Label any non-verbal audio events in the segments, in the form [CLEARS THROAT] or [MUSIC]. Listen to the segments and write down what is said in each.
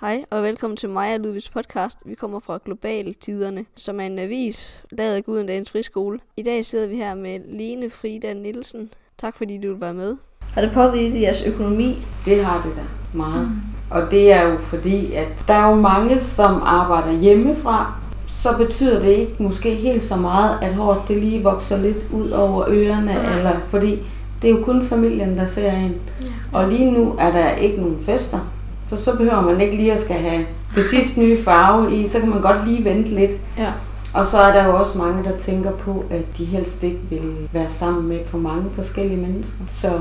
Hej og velkommen til mig og Ludvigs podcast. Vi kommer fra Global Tiderne, som er en avis, lavet af Gudendagens Friskole. I dag sidder vi her med Line Frida Nielsen. Tak fordi du vil være med. Har det påvirket jeres økonomi? Det har det da meget. Mm. Og det er jo fordi, at der er jo mange, som arbejder hjemmefra, så betyder det ikke måske helt så meget, at håret det lige vokser lidt ud over ørerne, mm. eller fordi det er jo kun familien, der ser en. Ja. Og lige nu er der ikke nogen fester, så så behøver man ikke lige at skal have det sidste nye farve i, så kan man godt lige vente lidt. Ja. Og så er der jo også mange, der tænker på, at de helst ikke vil være sammen med for mange forskellige mennesker. Så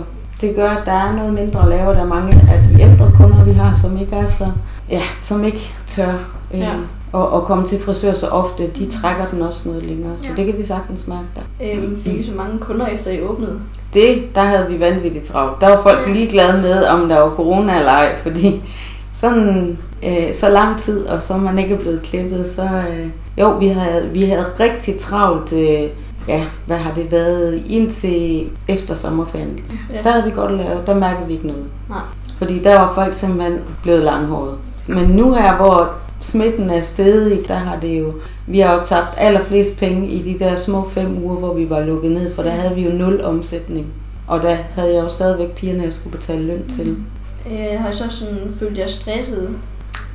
det gør, at der er noget mindre at lave. Der er mange af de ældre kunder, vi har, som ikke er så, ja, som ikke tør øh, ja. at, at komme til frisør så ofte. De trækker den også noget længere, så ja. det kan vi sagtens mærke der. Øhm, fik I så mange kunder efter I åbnede? Det, der havde vi vanvittigt travlt. Der var folk ligeglade med, om der var corona eller ej, fordi sådan øh, så lang tid, og så er man ikke blevet klippet, så øh, jo, vi havde, vi havde rigtig travlt, øh, ja, hvad har det været, indtil efter sommerferien. Ja. Der havde vi godt lavet, der mærkede vi ikke noget. Nej. Fordi der var folk simpelthen blevet langhåret. Men nu her, hvor smitten er stedet, der har det jo, vi har jo tabt allerflest penge i de der små fem uger, hvor vi var lukket ned, for der havde vi jo nul omsætning. Og der havde jeg jo stadigvæk pigerne, jeg skulle betale løn til. Mm. Øh, har I så sådan følt jer stresset?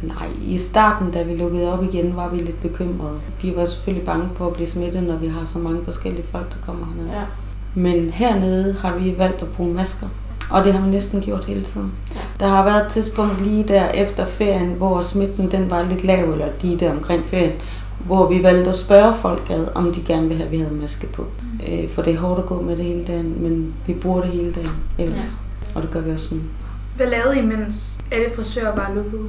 Nej, i starten, da vi lukkede op igen, var vi lidt bekymrede. Vi var selvfølgelig bange på at blive smittet, når vi har så mange forskellige folk, der kommer hernede. Ja. Men hernede har vi valgt at bruge masker. Og det har vi næsten gjort hele tiden. Der har været et tidspunkt lige der efter ferien, hvor smitten den var lidt lav, eller de der omkring ferien, hvor vi valgte at spørge folk, ad, om de gerne vil have, at vi havde maske på. Mm. Øh, for det er hårdt at gå med det hele dagen, men vi bruger det hele dagen ellers. Ja. Og det gør vi også sådan. Hvad lavede I, mens alle frisører var lukket?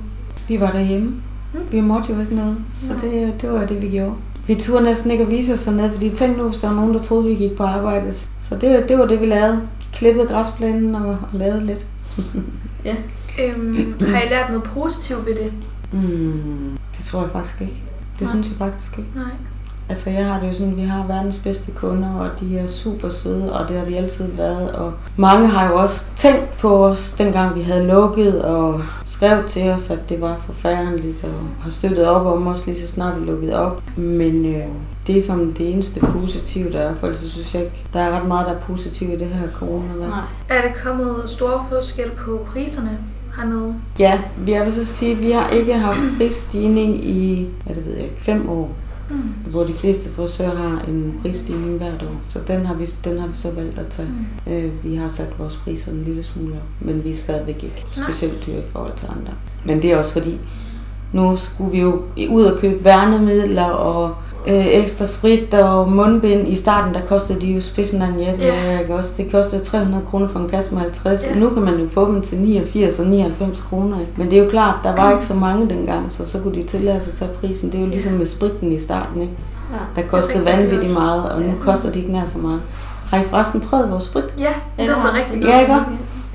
Vi var derhjemme. Mm. Vi måtte jo ikke noget, så det, det var det, vi gjorde. Vi turde næsten ikke at vise os sådan noget, fordi tænkte nu, hvis der var nogen, der troede, vi gik på arbejde. Så det, det var det, vi lavede. Klippede græsplænen og, og lavede lidt. ja. Øhm, har I lært noget positivt ved det? Mm, det tror jeg faktisk ikke. Det Nej. synes jeg faktisk ikke. Nej. Altså jeg har det jo sådan, vi har verdens bedste kunder, og de er super søde, og det har de altid været. Og mange har jo også tænkt på os, dengang vi havde lukket, og skrev til os, at det var forfærdeligt, og har støttet op om os lige så snart vi lukkede op. Men øh, det er som det eneste positive, der er, for ellers synes jeg ikke, der er ret meget, der er positivt i det her corona. Nej. Er det kommet store forskel på priserne? hernede? Ja, jeg vil så sige, at vi har ikke haft prisstigning i, hvad det ved jeg ikke, fem år. Mm. Hvor de fleste frisører har en prisstigning hvert år. Så den har vi, den har vi så valgt at tage. Mm. Øh, vi har sat vores priser en lille smule op, men vi er stadigvæk ikke specielt dyre i forhold til andre. Men det er også fordi, nu skulle vi jo ud og købe værnemidler og øh, ekstra sprit og mundbind. I starten der kostede de jo spidsen af en jet, yeah. ikke også? Det kostede 300 kroner for en kasse med 50. Yeah. Nu kan man jo få dem til 89 og 99 kroner. Ikke? Men det er jo klart, der var ikke så mange dengang, så så kunne de tillade sig at tage prisen. Det er jo ligesom med spritten i starten, ikke? Ja. Der kostede vanvittigt meget, og nu ja. koster de ikke nær så meget. Har I forresten prøvet vores sprit? Ja, det dufter rigtig godt. Ja, ikke?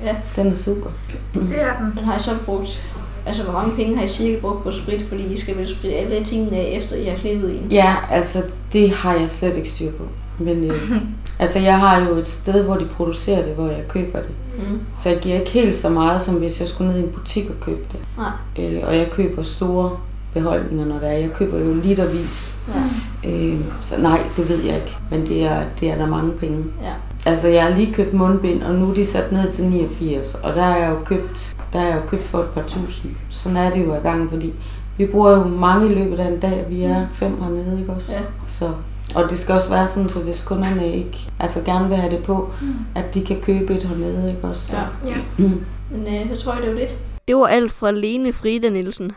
Ja. Den er super. Det er den. Den har jeg så brugt Altså, hvor mange penge har I cirka brugt på sprit, fordi I skal vel spritte alle tingene af, efter I har klippet en? Ja, altså, det har jeg slet ikke styr på. Men øh, [LAUGHS] altså, jeg har jo et sted, hvor de producerer det, hvor jeg køber det. Mm. Så jeg giver ikke helt så meget, som hvis jeg skulle ned i en butik og købe det. Nej. Øh, og jeg køber store beholdninger, når der er. Jeg køber jo litervis. Ja. Øh, så nej, det ved jeg ikke. Men det er, det er der mange penge. Ja. Altså, jeg har lige købt mundbind, og nu er de sat ned til 89. Og der er jeg jo købt, der er jeg jo købt for et par tusind. Sådan er det jo i gang, fordi vi bruger jo mange i løbet af en dag. Vi er mm. fem hernede, ikke også? Ja. Så, og det skal også være sådan, så hvis kunderne ikke altså gerne vil have det på, mm. at de kan købe et hernede, ikke også? Så. Ja. ja. Mm. [CLEARS THROAT] Men øh, jeg tror, det var det. Det var alt fra Lene Frida Nielsen.